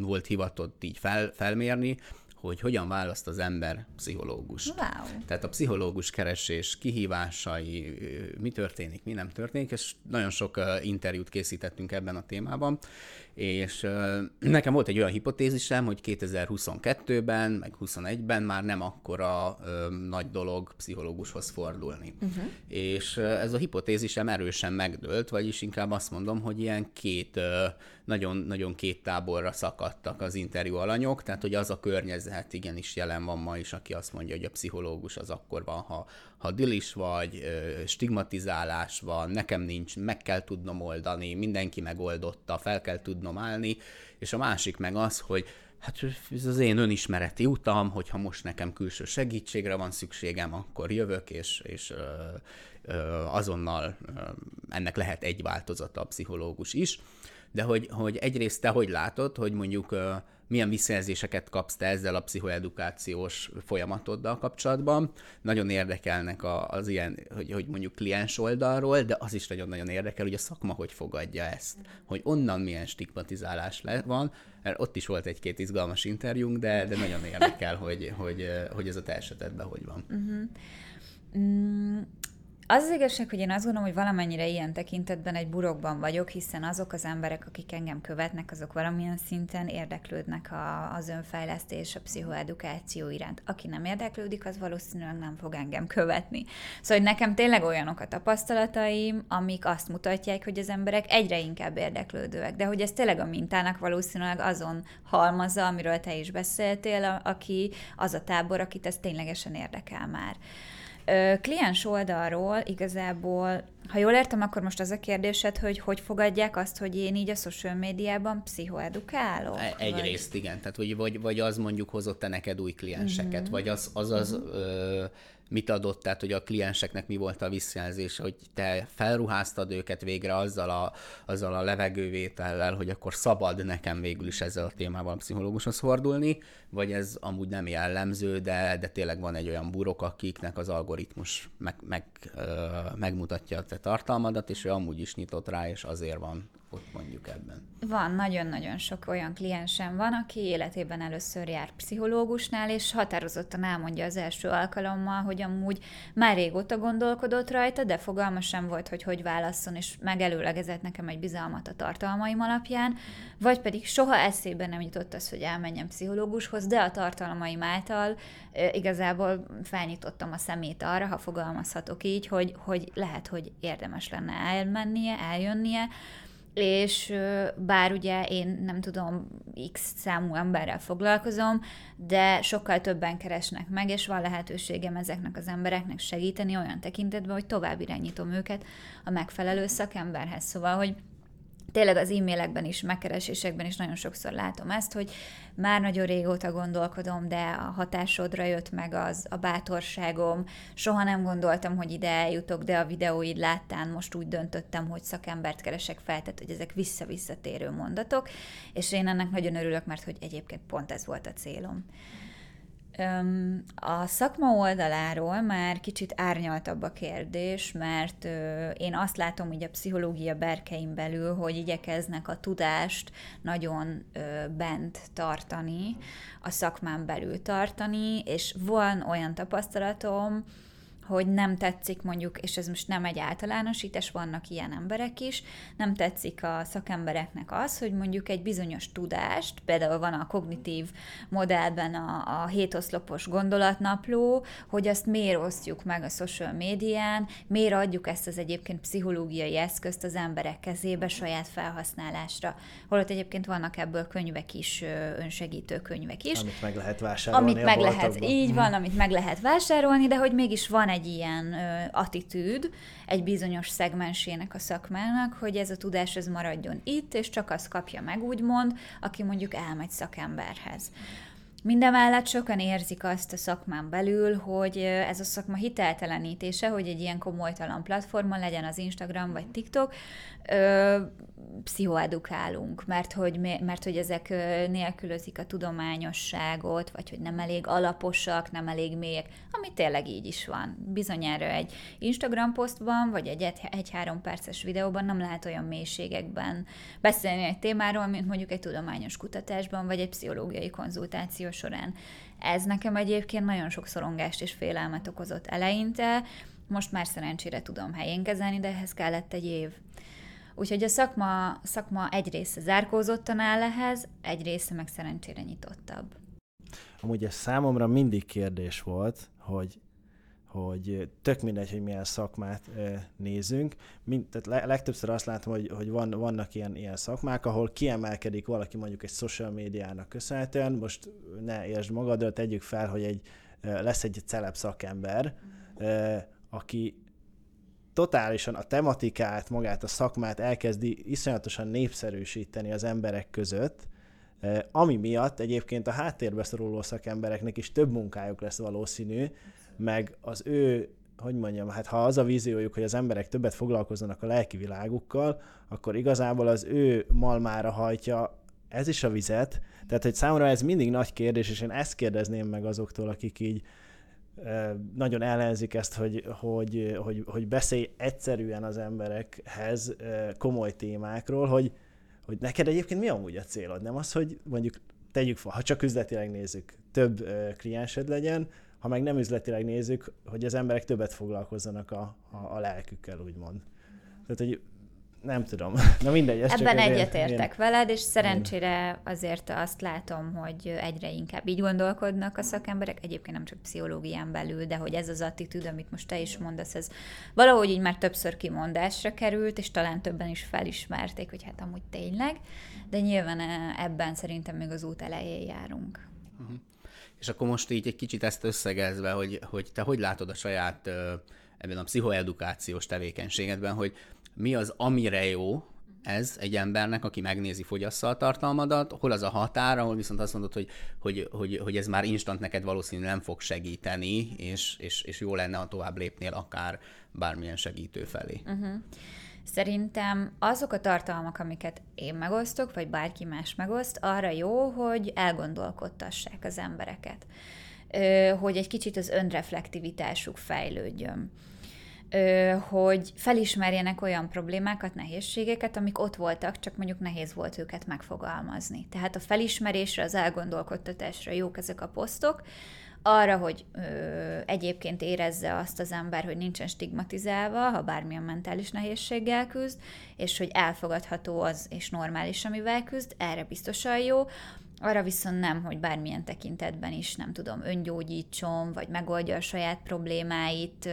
volt hivatott így fel, felmérni, hogy hogyan választ az ember pszichológus. Wow. Tehát a pszichológus keresés kihívásai, mi történik, mi nem történik, és nagyon sok interjút készítettünk ebben a témában, és nekem volt egy olyan hipotézisem, hogy 2022-ben, meg 21-ben már nem akkora ö, nagy dolog pszichológushoz fordulni. Uh-huh. És ez a hipotézisem erősen megdőlt, vagyis inkább azt mondom, hogy ilyen két, nagyon, nagyon két táborra szakadtak az interjú alanyok, tehát hogy az a környezet igenis jelen van ma is, aki azt mondja, hogy a pszichológus az akkor van, ha, ha dilis vagy, stigmatizálás van, nekem nincs, meg kell tudnom oldani, mindenki megoldotta, fel kell tudnom állni, és a másik meg az, hogy hát ez az én önismereti utam, hogyha most nekem külső segítségre van szükségem, akkor jövök, és, és ö, ö, azonnal ö, ennek lehet egy változata a pszichológus is. De hogy, hogy egyrészt te hogy látod, hogy mondjuk milyen visszajelzéseket kapsz te ezzel a pszichoedukációs folyamatoddal kapcsolatban. Nagyon érdekelnek az ilyen, hogy, hogy mondjuk kliens oldalról, de az is nagyon-nagyon érdekel, hogy a szakma hogy fogadja ezt, hogy onnan milyen stigmatizálás van, mert ott is volt egy-két izgalmas interjúnk, de, de nagyon érdekel, hogy, hogy, hogy ez a te esetedben hogy van. Uh-huh. Mm, az az igazság, hogy én azt gondolom, hogy valamennyire ilyen tekintetben egy burokban vagyok, hiszen azok az emberek, akik engem követnek, azok valamilyen szinten érdeklődnek a, az önfejlesztés, a pszichoedukáció iránt. Aki nem érdeklődik, az valószínűleg nem fog engem követni. Szóval hogy nekem tényleg olyanok a tapasztalataim, amik azt mutatják, hogy az emberek egyre inkább érdeklődőek, de hogy ez tényleg a mintának valószínűleg azon halmazza, amiről te is beszéltél, aki az a tábor, akit ez ténylegesen érdekel már. Kliens oldalról igazából, ha jól értem, akkor most az a kérdésed, hogy hogy fogadják azt, hogy én így a social médiában pszichoedukálok? E, egyrészt vagy? igen, tehát vagy, vagy, vagy az mondjuk hozott-e neked új klienseket, uh-huh. vagy az az, az uh-huh. ö, mit adott, tehát hogy a klienseknek mi volt a visszajelzés, hogy te felruháztad őket végre azzal a, azzal a levegővétellel, hogy akkor szabad nekem végül is ezzel a témával a pszichológushoz fordulni, vagy ez amúgy nem jellemző, de, de tényleg van egy olyan burok, akiknek az algoritmus meg, meg, ö, megmutatja a te tartalmadat, és ő amúgy is nyitott rá, és azért van ott mondjuk ebben? Van, nagyon-nagyon sok olyan kliensem van, aki életében először jár pszichológusnál, és határozottan elmondja az első alkalommal, hogy amúgy már régóta gondolkodott rajta, de fogalma sem volt, hogy hogy válasszon, és megelőlegezett nekem egy bizalmat a tartalmaim alapján, vagy pedig soha eszébe nem jutott az, hogy elmenjem pszichológushoz, de a tartalmaim által e, igazából felnyitottam a szemét arra, ha fogalmazhatok így, hogy, hogy lehet, hogy érdemes lenne elmennie, eljönnie, és bár ugye én nem tudom, x számú emberrel foglalkozom, de sokkal többen keresnek meg, és van lehetőségem ezeknek az embereknek segíteni olyan tekintetben, hogy tovább irányítom őket a megfelelő szakemberhez. Szóval, hogy tényleg az e-mailekben is, megkeresésekben is nagyon sokszor látom ezt, hogy már nagyon régóta gondolkodom, de a hatásodra jött meg az a bátorságom, soha nem gondoltam, hogy ide eljutok, de a videóid láttán most úgy döntöttem, hogy szakembert keresek fel, tehát hogy ezek vissza-visszatérő mondatok, és én ennek nagyon örülök, mert hogy egyébként pont ez volt a célom. A szakma oldaláról már kicsit árnyaltabb a kérdés, mert én azt látom, hogy a pszichológia berkein belül, hogy igyekeznek a tudást nagyon bent tartani, a szakmán belül tartani, és van olyan tapasztalatom, hogy nem tetszik mondjuk, és ez most nem egy általánosítás, vannak ilyen emberek is, nem tetszik a szakembereknek az, hogy mondjuk egy bizonyos tudást, például van a kognitív modellben a, a hétoszlopos gondolatnapló, hogy azt miért osztjuk meg a social médián, miért adjuk ezt az egyébként pszichológiai eszközt az emberek kezébe saját felhasználásra. Holott egyébként vannak ebből könyvek is, önsegítő könyvek is. Amit meg lehet vásárolni Amit meg lehet, így van, amit meg lehet vásárolni, de hogy mégis van egy ilyen ö, attitűd egy bizonyos szegmensének a szakmának, hogy ez a tudás ez maradjon itt, és csak azt kapja meg, úgymond, aki mondjuk elmegy szakemberhez. Mindemellett sokan érzik azt a szakmán belül, hogy ez a szakma hiteltelenítése, hogy egy ilyen komolytalan platformon legyen az Instagram vagy TikTok, ö, pszichoedukálunk, mert hogy, mert hogy ezek nélkülözik a tudományosságot, vagy hogy nem elég alaposak, nem elég mélyek, ami tényleg így is van. Bizonyára egy Instagram posztban, vagy egy egy-három perces videóban nem lehet olyan mélységekben beszélni egy témáról, mint mondjuk egy tudományos kutatásban, vagy egy pszichológiai konzultáció során. Ez nekem egyébként nagyon sok szorongást és félelmet okozott eleinte, most már szerencsére tudom helyén kezelni, de ehhez kellett egy év. Úgyhogy a szakma, szakma egy része zárkózottan áll ehhez, egy része meg szerencsére nyitottabb. Amúgy ez számomra mindig kérdés volt, hogy hogy tök mindegy, hogy milyen szakmát nézünk. Mind, tehát legtöbbször azt látom, hogy, hogy van, vannak ilyen, ilyen szakmák, ahol kiemelkedik valaki mondjuk egy social médiának köszönhetően. Most ne értsd magadat, tegyük fel, hogy egy, lesz egy celeb szakember, aki totálisan a tematikát, magát a szakmát elkezdi iszonyatosan népszerűsíteni az emberek között, ami miatt egyébként a háttérbe szoruló szakembereknek is több munkájuk lesz valószínű, meg az ő, hogy mondjam, hát ha az a víziójuk, hogy az emberek többet foglalkozzanak a lelki világukkal, akkor igazából az ő malmára hajtja ez is a vizet. Tehát, hogy számomra ez mindig nagy kérdés, és én ezt kérdezném meg azoktól, akik így nagyon ellenzik ezt, hogy, hogy, hogy, hogy beszélj egyszerűen az emberekhez komoly témákról, hogy, hogy neked egyébként mi amúgy a célod? Nem az, hogy mondjuk tegyük fel, ha csak üzletileg nézzük, több kliensed legyen, ha meg nem üzletileg nézzük, hogy az emberek többet foglalkozzanak a, a, a lelkükkel, úgymond. Tehát, hogy nem tudom. Na mindegy. Ez Ebben egyetértek én... veled, és szerencsére azért azt látom, hogy egyre inkább így gondolkodnak a szakemberek, egyébként nem csak pszichológián belül, de hogy ez az attitűd, amit most te is mondasz, ez valahogy így már többször kimondásra került, és talán többen is felismerték, hogy hát amúgy tényleg, de nyilván eh, ebben szerintem még az út elején járunk. Uh-huh. És akkor most így egy kicsit ezt összegezve, hogy, hogy te hogy látod a saját ebben a pszichoedukációs tevékenységedben, hogy mi az, amire jó ez egy embernek, aki megnézi, fogyassza a tartalmadat, hol az a határ, ahol viszont azt mondod, hogy, hogy, hogy, hogy ez már instant neked valószínűleg nem fog segíteni, és, és, és jó lenne, ha tovább lépnél akár bármilyen segítő felé. Uh-huh. Szerintem azok a tartalmak, amiket én megosztok, vagy bárki más megoszt, arra jó, hogy elgondolkodtassák az embereket. Hogy egy kicsit az önreflektivitásuk fejlődjön hogy felismerjenek olyan problémákat, nehézségeket, amik ott voltak, csak mondjuk nehéz volt őket megfogalmazni. Tehát a felismerésre, az elgondolkodtatásra jók ezek a posztok, arra, hogy ö, egyébként érezze azt az ember, hogy nincsen stigmatizálva, ha bármilyen mentális nehézséggel küzd, és hogy elfogadható az, és normális, amivel küzd, erre biztosan jó. Arra viszont nem, hogy bármilyen tekintetben is, nem tudom, öngyógyítson, vagy megoldja a saját problémáit,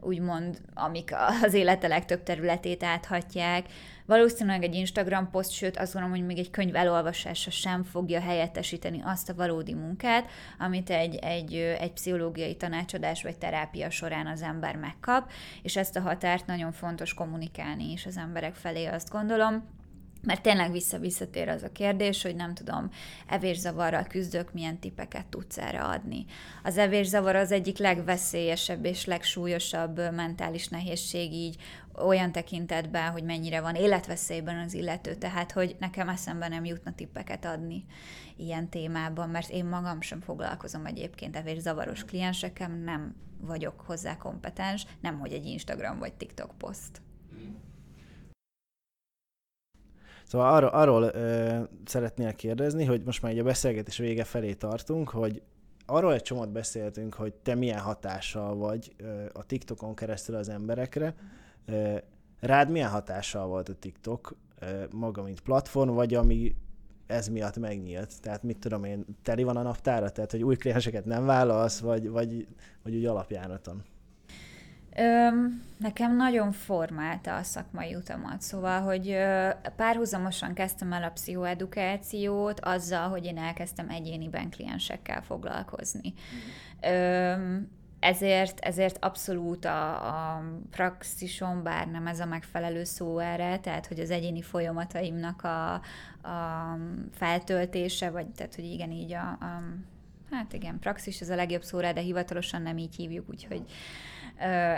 úgymond, amik az élete legtöbb területét áthatják. Valószínűleg egy Instagram poszt, sőt azt gondolom, hogy még egy könyv elolvasása sem fogja helyettesíteni azt a valódi munkát, amit egy, egy, egy pszichológiai tanácsadás vagy terápia során az ember megkap, és ezt a határt nagyon fontos kommunikálni is az emberek felé, azt gondolom mert tényleg vissza-visszatér az a kérdés, hogy nem tudom, evészavarral küzdök, milyen tipeket tudsz erre adni. Az evészavar az egyik legveszélyesebb és legsúlyosabb mentális nehézség így olyan tekintetben, hogy mennyire van életveszélyben az illető, tehát hogy nekem eszembe nem jutna tippeket adni ilyen témában, mert én magam sem foglalkozom egyébként evészavaros kliensekem, nem vagyok hozzá kompetens, nem hogy egy Instagram vagy TikTok poszt. Szóval arról, arról ö, szeretnél kérdezni, hogy most már egy a beszélgetés vége felé tartunk, hogy arról egy csomót beszéltünk, hogy te milyen hatással vagy ö, a TikTokon keresztül az emberekre. Ö, rád milyen hatással volt a TikTok ö, maga, mint platform, vagy ami ez miatt megnyílt? Tehát mit tudom én, teli van a naptára? Tehát, hogy új klienseket nem válasz, vagy, vagy, vagy úgy alapjáraton? Öm, nekem nagyon formálta a szakmai utamat, szóval, hogy ö, párhuzamosan kezdtem el a pszichoedukációt azzal, hogy én elkezdtem egyéniben kliensekkel foglalkozni. Öm, ezért, ezért abszolút a, a praxison, bár nem ez a megfelelő szó erre, tehát hogy az egyéni folyamataimnak a, a feltöltése, vagy tehát, hogy igen, így a, a hát igen, praxis ez a legjobb szó rá, de hivatalosan nem így hívjuk, úgyhogy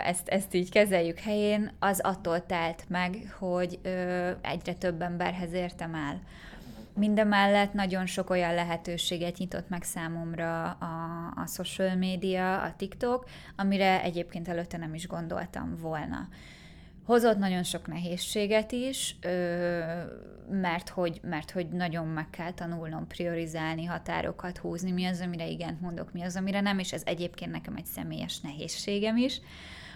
ezt, ezt így kezeljük helyén, az attól telt meg, hogy egyre több emberhez értem el. Mindemellett nagyon sok olyan lehetőséget nyitott meg számomra a, a social media, a TikTok, amire egyébként előtte nem is gondoltam volna. Hozott nagyon sok nehézséget is, mert hogy, mert hogy nagyon meg kell tanulnom priorizálni, határokat húzni, mi az, amire igent mondok, mi az, amire nem, és ez egyébként nekem egy személyes nehézségem is,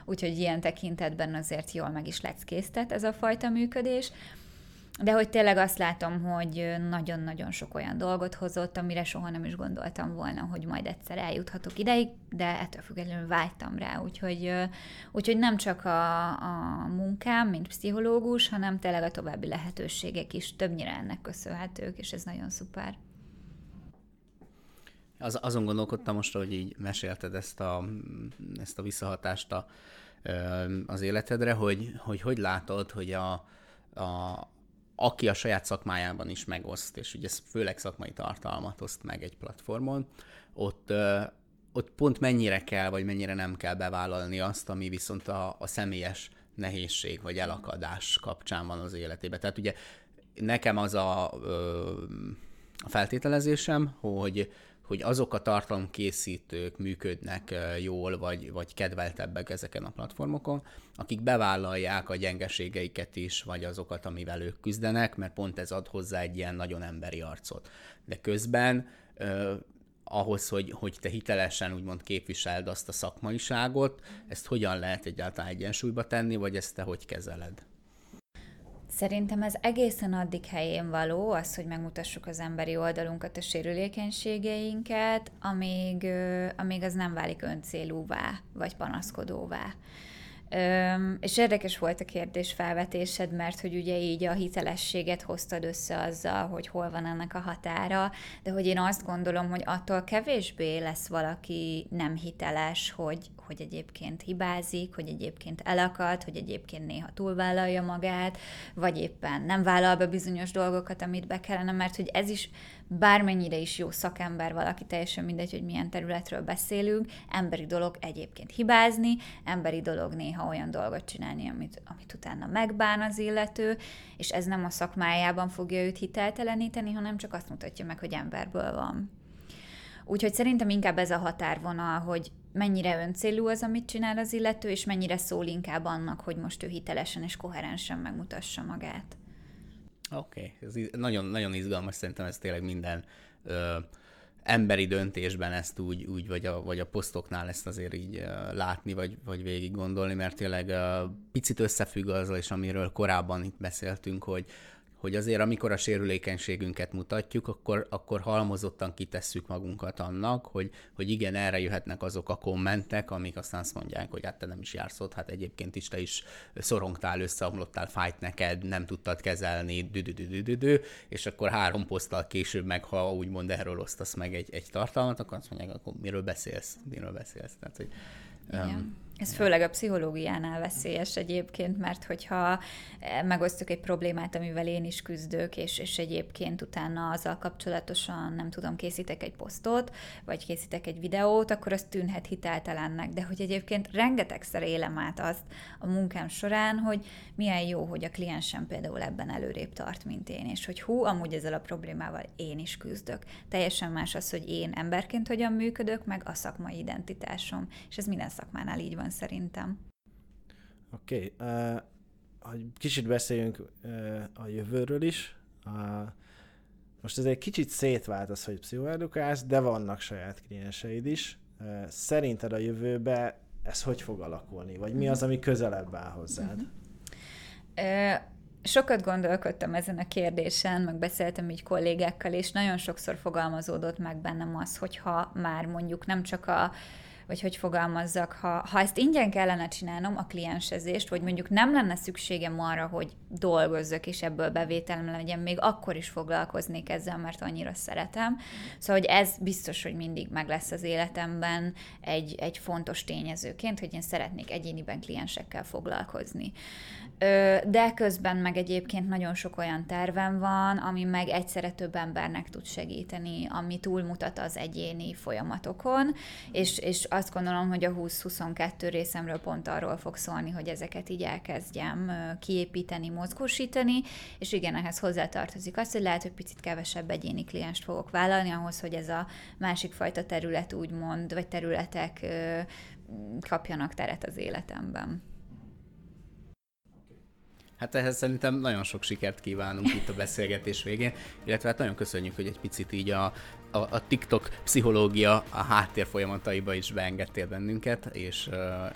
úgyhogy ilyen tekintetben azért jól meg is leckésztet ez a fajta működés. De hogy tényleg azt látom, hogy nagyon-nagyon sok olyan dolgot hozott, amire soha nem is gondoltam volna, hogy majd egyszer eljuthatok ideig, de ettől függetlenül vágytam rá. Úgyhogy, úgyhogy nem csak a, a munkám, mint pszichológus, hanem tényleg a további lehetőségek is többnyire ennek köszönhetők, és ez nagyon szuper. Az, azon gondolkodtam most, hogy így mesélted ezt a, ezt a visszahatást a, az életedre, hogy, hogy hogy látod, hogy a, a, aki a saját szakmájában is megoszt, és ugye főleg szakmai tartalmat oszt meg egy platformon, ott, ott pont mennyire kell, vagy mennyire nem kell bevállalni azt, ami viszont a, a személyes nehézség, vagy elakadás kapcsán van az életében. Tehát ugye nekem az a, a feltételezésem, hogy hogy azok a tartalomkészítők működnek jól, vagy, vagy kedveltebbek ezeken a platformokon, akik bevállalják a gyengeségeiket is, vagy azokat, amivel ők küzdenek, mert pont ez ad hozzá egy ilyen nagyon emberi arcot. De közben ahhoz, hogy, hogy te hitelesen úgymond képviseld azt a szakmaiságot, ezt hogyan lehet egyáltalán egyensúlyba tenni, vagy ezt te hogy kezeled? Szerintem ez egészen addig helyén való, az, hogy megmutassuk az emberi oldalunkat, a sérülékenységeinket, amíg, amíg az nem válik öncélúvá, vagy panaszkodóvá. Öm, és érdekes volt a kérdés felvetésed, mert hogy ugye így a hitelességet hoztad össze azzal, hogy hol van ennek a határa, de hogy én azt gondolom, hogy attól kevésbé lesz valaki nem hiteles, hogy, hogy egyébként hibázik, hogy egyébként elakad, hogy egyébként néha túlvállalja magát, vagy éppen nem vállal be bizonyos dolgokat, amit be kellene, mert hogy ez is bármennyire is jó szakember valaki, teljesen mindegy, hogy milyen területről beszélünk, emberi dolog egyébként hibázni, emberi dolog néha olyan dolgot csinálni, amit, amit utána megbán az illető, és ez nem a szakmájában fogja őt hitelteleníteni, hanem csak azt mutatja meg, hogy emberből van. Úgyhogy szerintem inkább ez a határvonal, hogy mennyire öncélú az, amit csinál az illető, és mennyire szól inkább annak, hogy most ő hitelesen és koherensen megmutassa magát. Oké, okay. ez nagyon, nagyon izgalmas, szerintem ez tényleg minden ö, emberi döntésben ezt úgy, úgy vagy, a, vagy a posztoknál ezt azért így ö, látni, vagy, vagy végig gondolni, mert tényleg ö, picit összefügg azzal is, amiről korábban itt beszéltünk, hogy, hogy azért amikor a sérülékenységünket mutatjuk, akkor, akkor halmozottan kitesszük magunkat annak, hogy, hogy igen, erre jöhetnek azok a kommentek, amik aztán azt mondják, hogy hát te nem is jársz ott, hát egyébként is te is szorongtál, összeomlottál, fájt neked, nem tudtad kezelni, dü és akkor három poszttal később meg, ha úgymond erről osztasz meg egy, egy tartalmat, akkor azt mondják, akkor miről beszélsz, miről beszélsz. Tehát, hogy. Um, Ez főleg a pszichológiánál veszélyes egyébként, mert hogyha megosztjuk egy problémát, amivel én is küzdök, és, és egyébként utána azzal kapcsolatosan, nem tudom, készítek egy posztot, vagy készítek egy videót, akkor az tűnhet hiteltelennek. De hogy egyébként rengetegszer élem át azt a munkám során, hogy milyen jó, hogy a kliensem például ebben előrébb tart, mint én, és hogy hú, amúgy ezzel a problémával én is küzdök. Teljesen más az, hogy én emberként hogyan működök, meg a szakmai identitásom. És ez minden szakmánál így van szerintem. Oké, okay. uh, hogy kicsit beszéljünk uh, a jövőről is. Uh, most ez egy kicsit szétvált az, hogy pszichoedukálsz, de vannak saját klienseid is. Uh, szerinted a jövőbe ez hogy fog alakulni? Vagy mi az, ami közelebb áll hozzád? Uh, sokat gondolkodtam ezen a kérdésen, meg beszéltem így kollégákkal, és nagyon sokszor fogalmazódott meg bennem az, hogyha már mondjuk nem csak a vagy hogy fogalmazzak, ha, ha ezt ingyen kellene csinálnom, a kliensezést, vagy mondjuk nem lenne szükségem arra, hogy dolgozzak, és ebből bevételem legyen, még akkor is foglalkoznék ezzel, mert annyira szeretem. Szóval, hogy ez biztos, hogy mindig meg lesz az életemben egy, egy fontos tényezőként, hogy én szeretnék egyéniben kliensekkel foglalkozni. De közben meg egyébként nagyon sok olyan tervem van, ami meg egyszerre több embernek tud segíteni, ami túlmutat az egyéni folyamatokon, és, és azt gondolom, hogy a 20-22 részemről pont arról fog szólni, hogy ezeket így elkezdjem kiépíteni, mozgósítani, és igen, ehhez hozzátartozik az, hogy lehet, hogy picit kevesebb egyéni klienst fogok vállalni, ahhoz, hogy ez a másik fajta terület úgymond, vagy területek kapjanak teret az életemben. Hát ehhez szerintem nagyon sok sikert kívánunk itt a beszélgetés végén, illetve hát nagyon köszönjük, hogy egy picit így a, a, a TikTok pszichológia a háttér folyamataiba is beengedtél bennünket, és,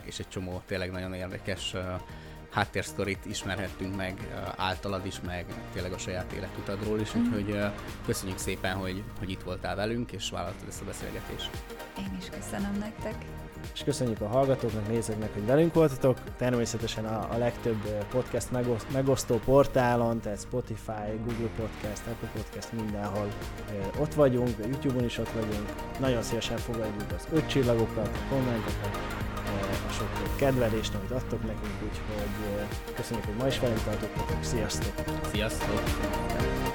és egy csomó tényleg nagyon érdekes háttérsztorit ismerhettünk meg általad is, meg tényleg a saját életutadról is, mm. úgyhogy köszönjük szépen, hogy, hogy itt voltál velünk, és vállaltad ezt a beszélgetést. Én is köszönöm nektek és köszönjük a hallgatóknak, nézőknek, hogy velünk voltatok. Természetesen a, a legtöbb podcast megoszt, megosztó portálon, tehát Spotify, Google Podcast, Apple Podcast, mindenhol ö, ott vagyunk, a YouTube-on is ott vagyunk. Nagyon szívesen fogadjuk az öt csillagokat, a kommenteket, a sok kedvelést, amit adtok nekünk, úgyhogy köszönjük, hogy ma is velünk tartottatok. Sziasztok! Sziasztok!